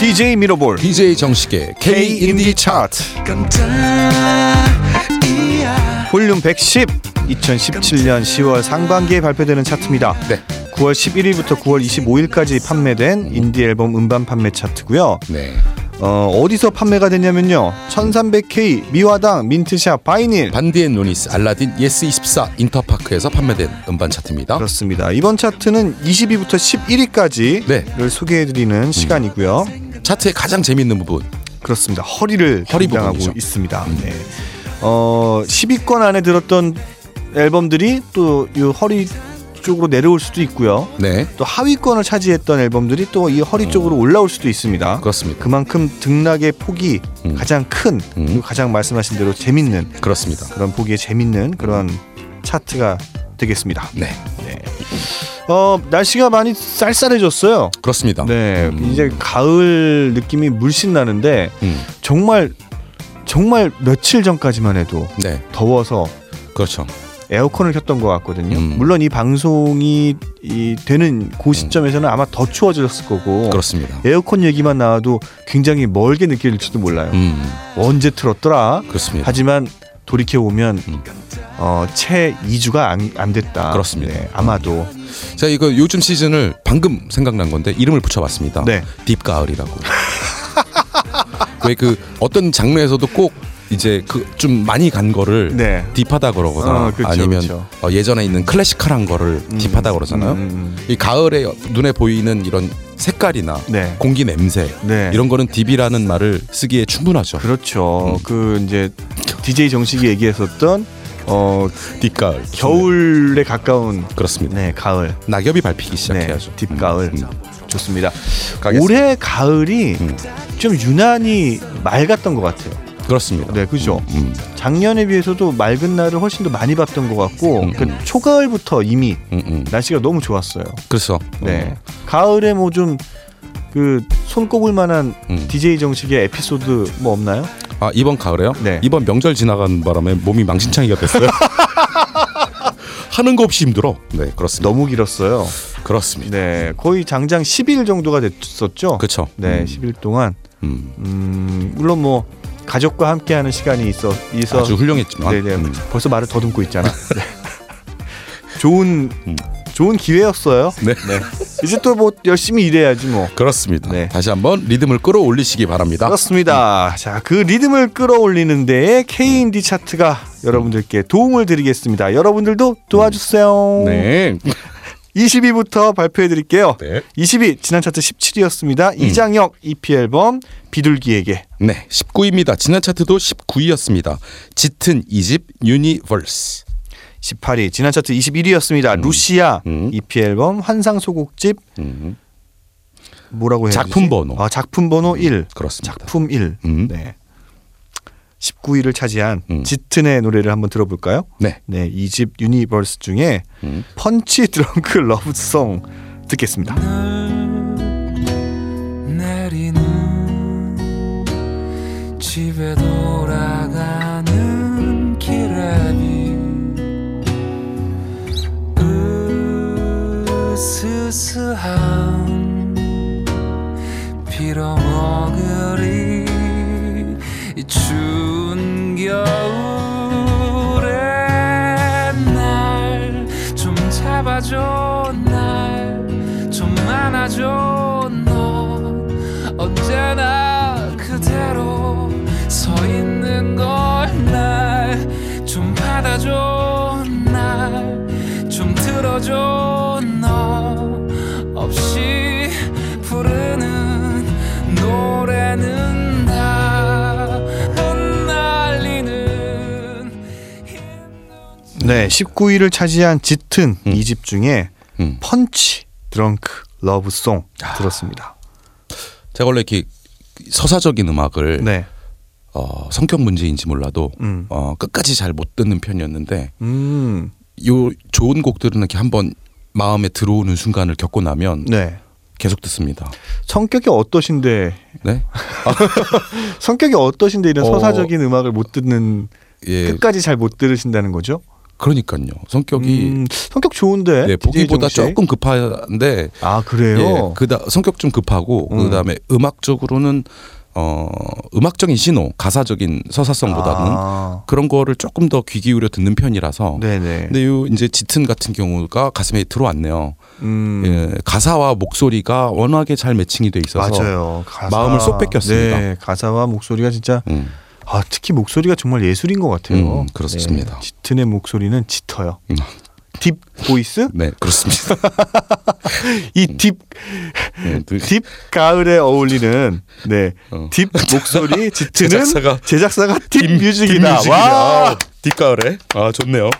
DJ 미러볼 DJ 정식의 K 인디 차트. 볼륨 110 2017년 10월 상반기에 발표되는 차트입니다. 네. 9월 11일부터 9월 25일까지 판매된 인디 앨범 음반 판매 차트고요. 네. 어, 어디서 판매가 됐냐면요. 1300K, 미화당, 민트샵, 바이닐. 반디앤루니스, 알라딘, 예스24, 인터파크에서 판매된 음반 차트입니다. 그렇습니다. 이번 차트는 20위부터 11위까지를 네. 소개해드리는 시간이고요. 차트의 가장 재밌는 부분. 그렇습니다. 허리를 허리 담당하고 부분이죠. 음. 있습니다. 네. 어, 10위권 안에 들었던 앨범들이 또 이 허리 쪽으로 내려올 수도 있고요. 네. 또 하위권을 차지했던 앨범들이 또 이 허리 쪽으로 올라올 수도 있습니다. 그렇습니다. 그만큼 등락의 폭이 음. 가장 큰 음. 그리고 가장 말씀하신 대로 재밌는 그렇습니다. 그런 보기에 재밌는 그런 차트가 되겠습니다. 네. 어 날씨가 많이 쌀쌀해졌어요. 그렇습니다. 네, 음. 이제 가을 느낌이 물씬 나는데 음. 정말 정말 며칠 전까지만 해도 네. 더워서 그렇죠. 에어컨을 켰던 것 같거든요. 음. 물론 이 방송이 이 되는 그 시점에서는 아마 더 추워졌을 거고 그렇습니다. 에어컨 얘기만 나와도 굉장히 멀게 느껴질지도 몰라요. 음. 언제 틀었더라? 그렇습니다. 하지만 돌이켜 보면 음. 어, 채 2주가 안, 안 됐다. 그렇습니다. 네, 아마도 자, 이거 요즘 시즌을 방금 생각난 건데 이름을 붙여봤습니다. 네. 딥 가을이라고. 왜 그 어떤 장르에서도 꼭 이제 그 좀 많이 간 거를 네. 딥하다 그러거나 어, 그쵸, 아니면 그쵸. 어, 예전에 있는 클래식한 거를 딥하다 그러잖아요. 음, 음, 이 가을에 눈에 보이는 이런 색깔이나 네. 공기 냄새 네. 이런 거는 딥이라는 말을 쓰기에 충분하죠. 그렇죠. 음. 그 이제 DJ 정식이 얘기했었던 어 딥가을. 겨울에 가까운 그렇습니다. 네 가을 낙엽이 밟히기 네 시작해야죠. 딥가을 음, 음. 좋습니다. 가겠습니다. 올해 가을이 음. 좀 유난히 맑았던 것 같아요. 그렇습니다. 네, 그죠. 음, 작년에 비해서도 맑은 날을 훨씬 더 많이 봤던 것 같고 음, 그 음. 초가을부터 이미 음, 음. 날씨가 너무 좋았어요. 그래서 네, 가을에 뭐 좀 그 손꼽을 만한 음. DJ 정식의 에피소드 뭐 없나요? 아 이번 가을에요? 네. 이번 명절 지나간 바람에 몸이 망신창이가 됐어요. 하는 거 없이 힘들어. 네 그렇습니다. 너무 길었어요. 그렇습니다. 네, 거의 장장 10일 정도가 됐었죠. 그렇죠. 네, 음, 10일 동안 음. 음, 물론 뭐 가족과 함께하는 시간이 있어 있어 아주 훌륭했지만. 네네 음. 벌써 말을 더듬고 있잖아. 네. 좋은 음. 좋은 기회였어요. 네. 이제 또 뭐 열심히 일해야지 뭐. 그렇습니다. 네. 다시 한번 리듬을 끌어올리시기 바랍니다. 그렇습니다. 자, 그 리듬을 끌어올리는 데에 K&D 차트가 여러분들께 도움을 드리겠습니다. 여러분들도 도와주세요. 네. 20위부터 발표해 드릴게요. 네. 20위 지난 차트 17위였습니다. 이장혁 EP 앨범 비둘기에게. 네. 19위입니다. 지난 차트도 19위였습니다. 짙은 이집 Universe. 18위 지난 차트 21위였습니다. 루시아 음. EP 앨범 환상 소곡집 음. 뭐라고 해야 작품 되지? 번호. 아, 작품 번호 1. 그렇습니다. 작품 1. 음. 네. 19위를 차지한 음. 짙은의 노래를 한번 들어볼까요? 네. 네, 이 집 Universe 중에 음. Punch Drunk Love Song 듣겠습니다. 내리는 집에 돌아가는 길에 비 으스스한 빌어먹으리 이 추운 겨울에 날. 좀 잡아줘 날. 좀 안아줘 넌 언제나 그대로 서 있는 걸 날. 좀 받아줘 날. 좀 들어줘 너. 없이 부르는 네, 19위를 차지한 짙은 음. 이집 중에 음. 펀치 드렁크 러브송 들었습니다. 제가 원래 이렇게 서사적인 음악을 네. 어, 성격 문제인지 몰라도 음. 어, 끝까지 잘 못 듣는 편이었는데 음. 요 좋은 곡들은 이렇게 한번 마음에 들어오는 순간을 겪고 나면 네. 계속 듣습니다. 성격이 어떠신데 네. 성격이 어떠신데 이런 어. 서사적인 음악을 못 듣는 예. 끝까지 잘 못 들으신다는 거죠? 그러니까요. 성격이 음, 성격 좋은데 네, 보기보다? 조금 급한데 아 그래요? 예, 그다 성격 좀 급하고 음. 그다음에 음악적으로는 어 음악적인 신호, 가사적인 서사성보다는 아, 그런 거를 조금 더 귀 기울여 듣는 편이라서 네네. 근데 요 이제 짙은 같은 경우가 가슴에 들어왔네요. 음, 예, 가사와 목소리가 워낙에 잘 매칭이 돼 있어서 맞아요. 가사, 마음을 쏙 뺏겼습니다. 네, 가사와 목소리가 진짜 음, 아 특히 목소리가 정말 예술인 것 같아요. 음, 그렇습니다. 네, 짙은의 목소리는 짙어요. 음. Deep voice? 네 그렇습니다. 이 deep 음, 그- deep 가을에 어울리는 네. 어. deep 목소리 짙은은 제작사가- 제작사가 Deep, Music이다. Deep Music이다. 와. Deep 가을에 아 좋네요.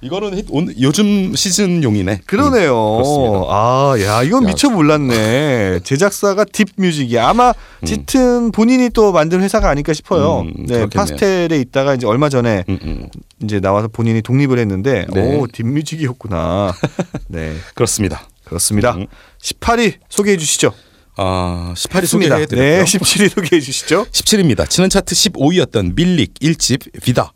이거는 히- 오늘 요즘 시즌용이네. 그러네요. 음, 그렇습니다. 아, 야, 이건 야, 미처 몰랐네. 제작사가 Deep Music이 아마 짙은 본인이 또 만든 회사가 아닐까 싶어요. 음, 네, 그렇겠네요. 파스텔에 있다가 이제 얼마 전에 음, 음, 이제 나와서 본인이 독립을 했는데 네. 오, Deep Music이었구나. 네, 그렇습니다. 그렇습니다. 음. 18위 소개해 주시죠. 아 18위 좋습니다. 소개해 네, 드렸고요. 17위 소개해 주시죠. 17입니다. 지난 차트 15위였던 밀릭 1집 VIDA.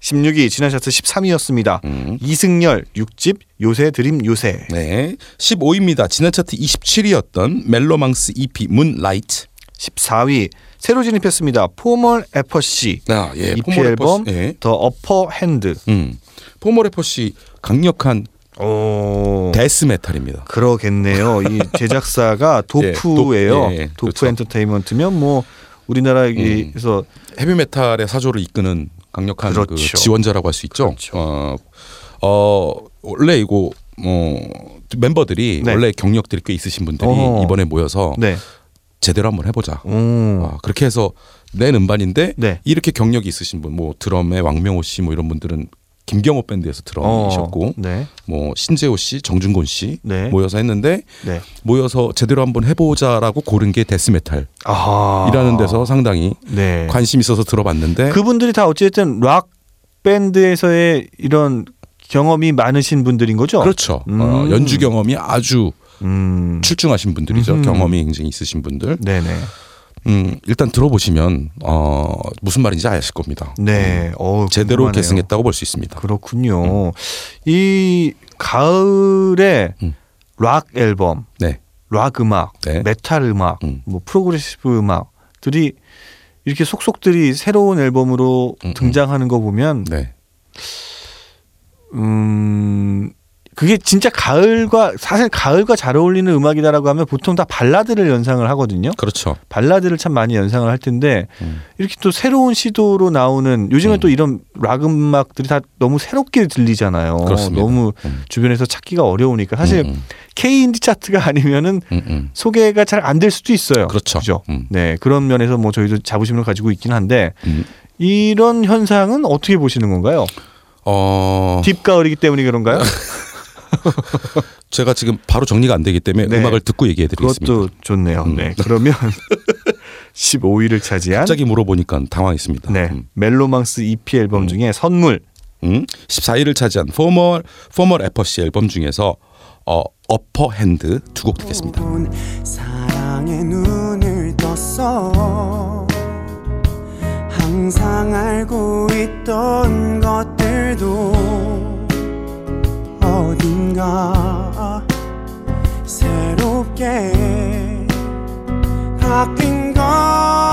16위 지난 차트 13위였습니다. 음. 이승열 6집 요새드림요새. 네. 15위입니다. 지난 차트 27위였던 멜로망스 EP Moonlight. 14위 새로 진입했습니다. Formal Apathy 아, 예. EP Formal 앨범. 예. The Upper Hand. 음. 래퍼 씨 강력한 오. death metal입니다. 그러겠네요. 이 제작사가 예, Dope예요. 도- 예, 예, Dope 그렇죠. 엔터테인먼트면 뭐 우리나라에서 헤비 메탈의 사조를 이끄는 강력한 그 그렇죠. 지원자라고 할 수 있죠. 그렇죠. 어, 어 원래 이거 뭐 멤버들이 네. 원래 경력들이 꽤 있으신 분들이 어허. 이번에 모여서 네. 제대로 한번 해보자. 오. 아, 그렇게 해서 낸 음반인데 네. 이렇게 경력이 있으신 분, 뭐 드럼의 왕명호 씨 뭐 이런 분들은 김경호 밴드에서 드럼이셨고 어, 네. 뭐 신재호 씨, 정준곤 씨 네. 모여서 했는데 네. 모여서 제대로 한번 해보자라고 고른 게 death metal이라는 아하. 데서 상당히 네. 관심 있어서 들어봤는데 그분들이 다 어쨌든 락 밴드에서의 이런 경험이 많으신 분들인 거죠? 그렇죠. 음. 어, 연주 경험이 아주 음. 출중하신 분들이죠. 음흠. 경험이 굉장히 있으신 분들. 네네. 음, 일단 들어보시면 어, 무슨 말인지 아실 겁니다. 네. 어, 음, 제대로 궁금하네요. 계승했다고 볼 수 있습니다. 그렇군요. 이 가을에 음. 락 앨범, 네. 락 음악, 네. 메탈 음악, 음. 뭐 progressive 음악들이 이렇게 속속들이 새로운 앨범으로 음, 음. 등장하는 거 보면 네. 음 그게 진짜 가을과 사실 가을과 잘 어울리는 음악이다라고 하면 보통 다 발라드를 연상을 하거든요. 그렇죠. 발라드를 참 많이 연상을 할 텐데 음. 이렇게 또 새로운 시도로 나오는 요즘에 음. 또 이런 락 음악들이 다 너무 새롭게 들리잖아요. 그렇습니다. 너무 음. 주변에서 찾기가 어려우니까 사실 음, K 인디 차트가 아니면은 음, 음. 소개가 잘 안 될 수도 있어요. 그렇죠. 그죠? 음. 네 그런 면에서 뭐 저희도 자부심을 가지고 있긴 한데 음. 이런 현상은 어떻게 보시는 건가요? 어, deep 가을이기 때문에 그런가요? 제가 지금 바로 정리가 안 되기 때문에 네. 음악을 듣고 얘기해 드리겠습니다. 그것도 좋네요. 음. 네 그러면 15위를 차지한 갑자기 물어보니까 당황했습니다. 네 음. 멜로망스 EP 앨범 음. 중에 선물 음. 14위를 차지한 Formal Formal Apathy 앨범 중에서 어, Upper Hand 두 곡 듣겠습니다. 사랑의 눈을 떴어 항상 알고 있던 것들도 어딘가 새롭게 바뀐 것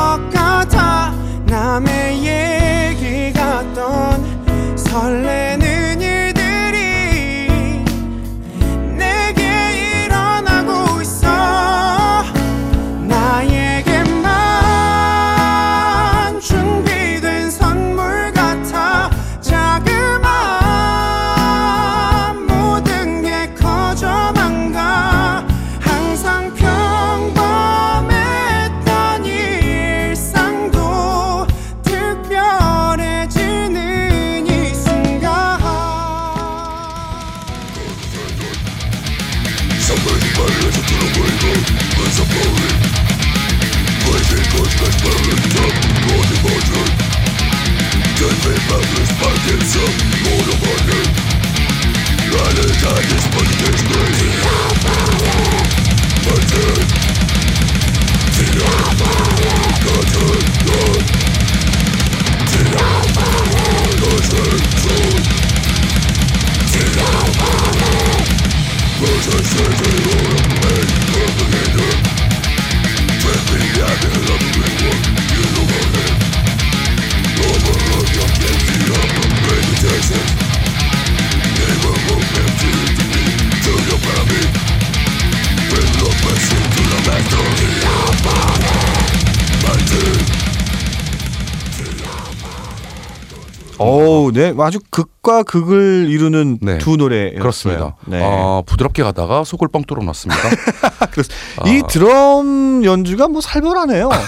오, 네, 아주 극과 극을 이루는 네. 두 노래였어요. 그렇습니다. 네. 어, 부드럽게 가다가 속을 뻥 뚫어 놨습니다. 그렇- 아. 이 드럼 연주가 뭐 살벌하네요.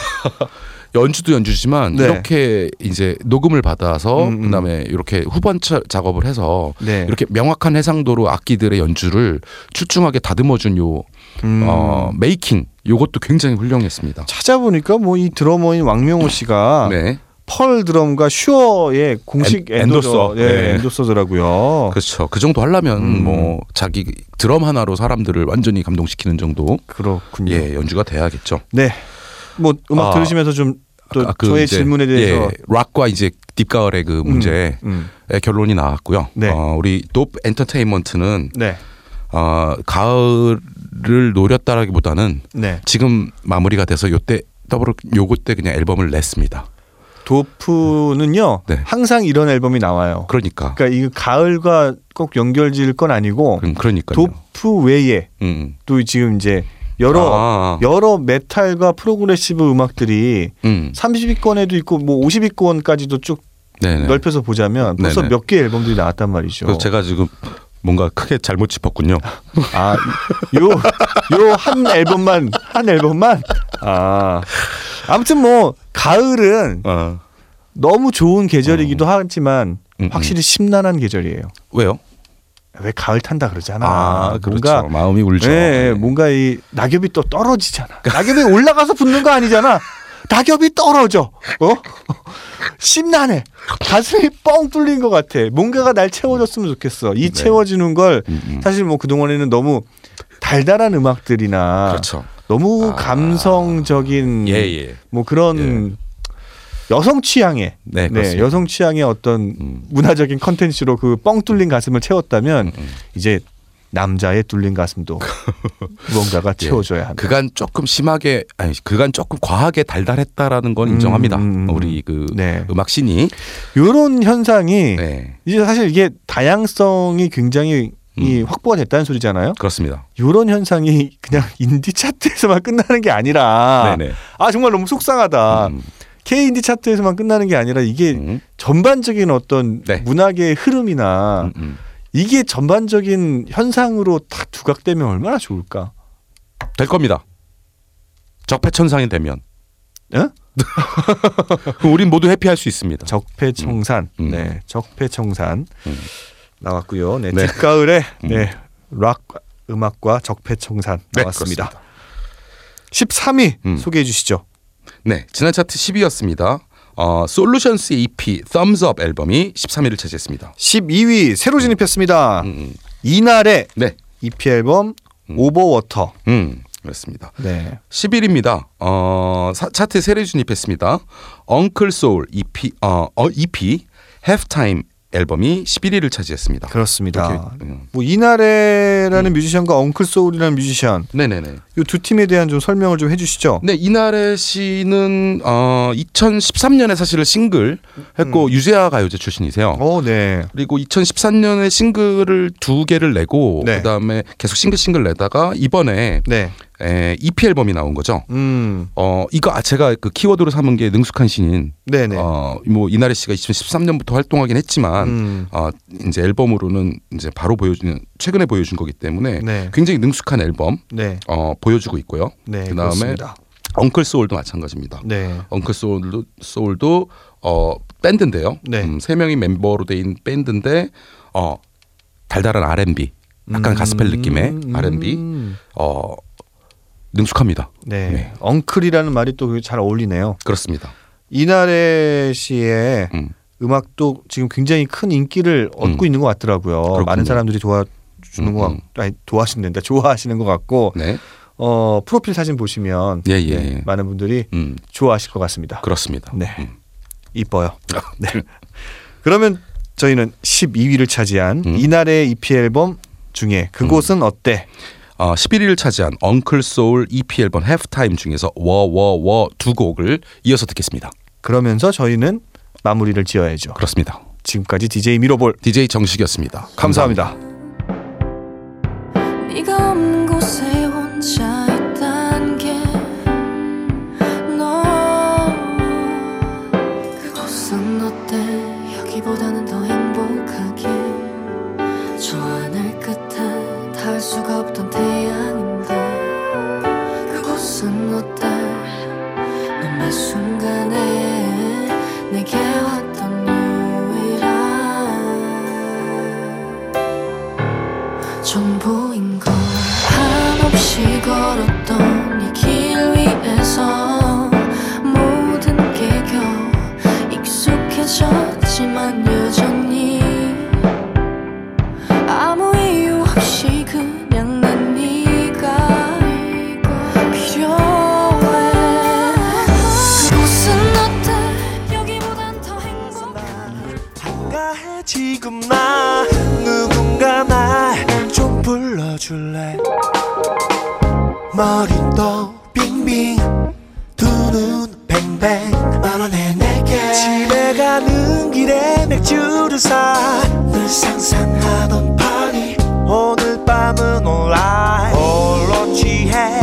연주도 연주지만 네. 이렇게 이제 녹음을 받아서 음, 음. 그다음에 이렇게 후반 차- 작업을 해서 네. 이렇게 명확한 해상도로 악기들의 연주를 출중하게 다듬어준 요 음. 어, 메이킹 요것도 굉장히 훌륭했습니다. 찾아보니까 뭐 이 드러머인 왕명호 씨가 네, 펄 드럼과 슈어의 공식 엔- 엔도서, 엔도서. 예, 네. 엔도서더라고요. 그렇죠. 그 정도 하려면 음. 뭐 자기 드럼 하나로 사람들을 완전히 감동시키는 정도 그렇군요. 예 연주가 돼야겠죠. 네. 뭐 음악 아, 들으시면서 좀또 아까 그 저의 이제, 질문에 대해서 예, 락과 이제 딥가을의 그 문제의 음, 결론이 나왔고요. 네. 어, 우리 돕 엔터테인먼트는 네. 어, 가을을 노렸다라기보다는 네. 지금 마무리가 돼서 요때 더블 요거 때 그냥 앨범을 냈습니다. Dope는요. 네. 항상 이런 앨범이 나와요. 그러니까 그러니까 이 가을과 꼭 연결지을 건 아니고 그, 그러니까요. Dope 외에 음. 또 지금 이제 여러 아, 여러 메탈과 progressive 음악들이 음. 30위권에도 있고 뭐 50위권까지도 쭉 네네. 넓혀서 보자면 벌써. 몇 개 앨범들이 나왔단 말이죠. 제가 지금 뭔가 크게 잘못 짚었군요. 아, 요 요 한 앨범만 한 앨범만 아. 아무튼 뭐 가을은 어. 너무 좋은 계절이기도 하지만 음, 음. 확실히 심란한 계절이에요. 왜요? 왜 가을 탄다 그러잖아. 아, 그렇죠. 마음이 울죠. 예, 네. 뭔가 이 낙엽이 또 떨어지잖아. 낙엽이 올라가서 붙는 거 아니잖아. 낙엽이 떨어져. 어? 심란해. 가슴이 뻥 뚫린 것 같아. 뭔가가 날 채워줬으면 좋겠어. 이 네. 채워주는 걸 음, 음. 사실 뭐 그동안에는 너무 달달한 음악들이나 그렇죠. 너무 아. 감성적인 예, 예. 뭐 그런 여성 취향의 네, 네. 여성 취향의 어떤 음. 문화적인 컨텐츠로 그 뻥 뚫린 가슴을 채웠다면 음. 이제 남자의 뚫린 가슴도 무언가가 예. 채워줘야 한다. 그간 조금 심하게 아니 그간 조금 과하게 달달했다라는 건 인정합니다. 음, 음, 우리 그 네. 음악 신이 이런 현상이 네. 이제 사실 이게 다양성이 굉장히 이 음. 확보가 됐다는 소리잖아요. 그렇습니다. 이런 현상이 그냥 인디 차트에서만 끝나는 게 아니라 네네. 아 정말 너무 속상하다. 음, K 인디 차트에서만 끝나는 게 아니라 이게 음, 전반적인 어떤 네. 문학의 흐름이나 음, 음. 이게 전반적인 현상으로 다 두각되면 얼마나 좋을까? 될 겁니다. 적폐천상이 되면 예? 우린 모두 해피할 수 있습니다. 적폐청산, 음. 네, 적폐청산 음. 나왔고요. 네, 네. Deep 가을에 음. 네, 락 음악과 적폐청산 네, 나왔습니다. 그렇습니다. 13위 음. 소개해 주시죠. 네, 지난 차트 10위였습니다. 어, 솔루션스 EP Thumbs Up 앨범이 13위를 차지했습니다. 12위 새로 진입했습니다. 음, 음. 이나래 네, EP 앨범 음. Over Water. 음, 그렇습니다. 네. 11위입니다. 어, 사- 차트 새로 진입했습니다. Uncle Soul EP 어, 어 EP Halftime 앨범이 11위를 차지했습니다. 그렇습니다. 이렇게, 음. 뭐 이나래라는 뮤지션과 엉클 소울이라는 뮤지션 네네네. 이 두 팀에 대한 좀 설명을 좀 해주시죠. 네, 이나래 씨는 어, 2013년에 사실 싱글 했고 유재하 가요제 출신이세요. 어, 네. 그리고 2014년에 싱글을 두 개를 내고 네. 그다음에 계속 싱글 싱글 내다가 이번에 네. 에, EP 앨범이 나온 거죠. 음. 어 이거 아, 제가 그 키워드로 삼은 게 능숙한 신인. 네네. 어뭐 이나래 씨가 2013년부터 활동하긴 했지만 음. 어 이제 앨범으로는 이제 바로 보여주는 최근에 보여준 거기 때문에 네. 굉장히 능숙한 앨범 네. 어 보여주고 있고요. 네. 그다음에 그렇습니다. 엉클 소울도 마찬가지입니다. 네. 엉클 소울도 소울도 어 밴드인데요. 네. 음, 세 명이 멤버로 된 밴드인데 어 달달한 R&B, 약간 가스펠 느낌의 음. R&B 어 능숙합니다. 네. 네. 엉클이라는 말이 또 잘 어울리네요. 그렇습니다. 이날의 씨의 음. 음악도 지금 굉장히 큰 인기를 얻고 음. 있는 것 같더라고요. 그렇군요. 많은 사람들이 도와주는 음, 것 음. 같, 아니 도와주는데 좋아하시는 것 같고, 네. 어 프로필 사진 보시면 예, 예, 네, 예. 많은 분들이 음. 좋아하실 것 같습니다. 그렇습니다. 네. 음. 이뻐요. 네. 그러면 저희는 12위를 차지한 음. 이날의 EP 앨범 중에 그곳은 어때? 어, 11위를 차지한 엉클 소울 EP 앨범 해프타임 중에서 워워워 두 곡을 이어서 듣겠습니다. 그러면서 저희는 마무리를 지어야죠. 그렇습니다. 지금까지 DJ 미로볼 DJ 정식이었습니다. 감사합니다. 네가 없는 곳 가는 길에 맥주를 사 늘 상상하던 파리. 오늘 밤은 온라인 홀로 취해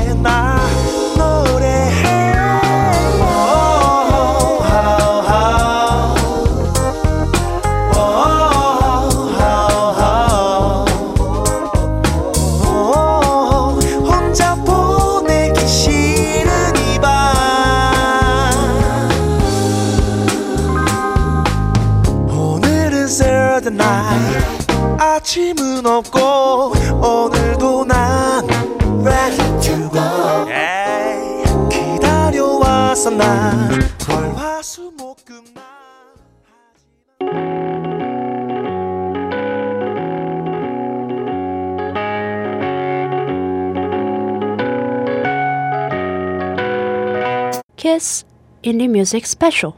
아침은 없고 오늘도 난 ready to go hey, 기다려왔어 난 월화수목금 난 Kiss Indie Music Special.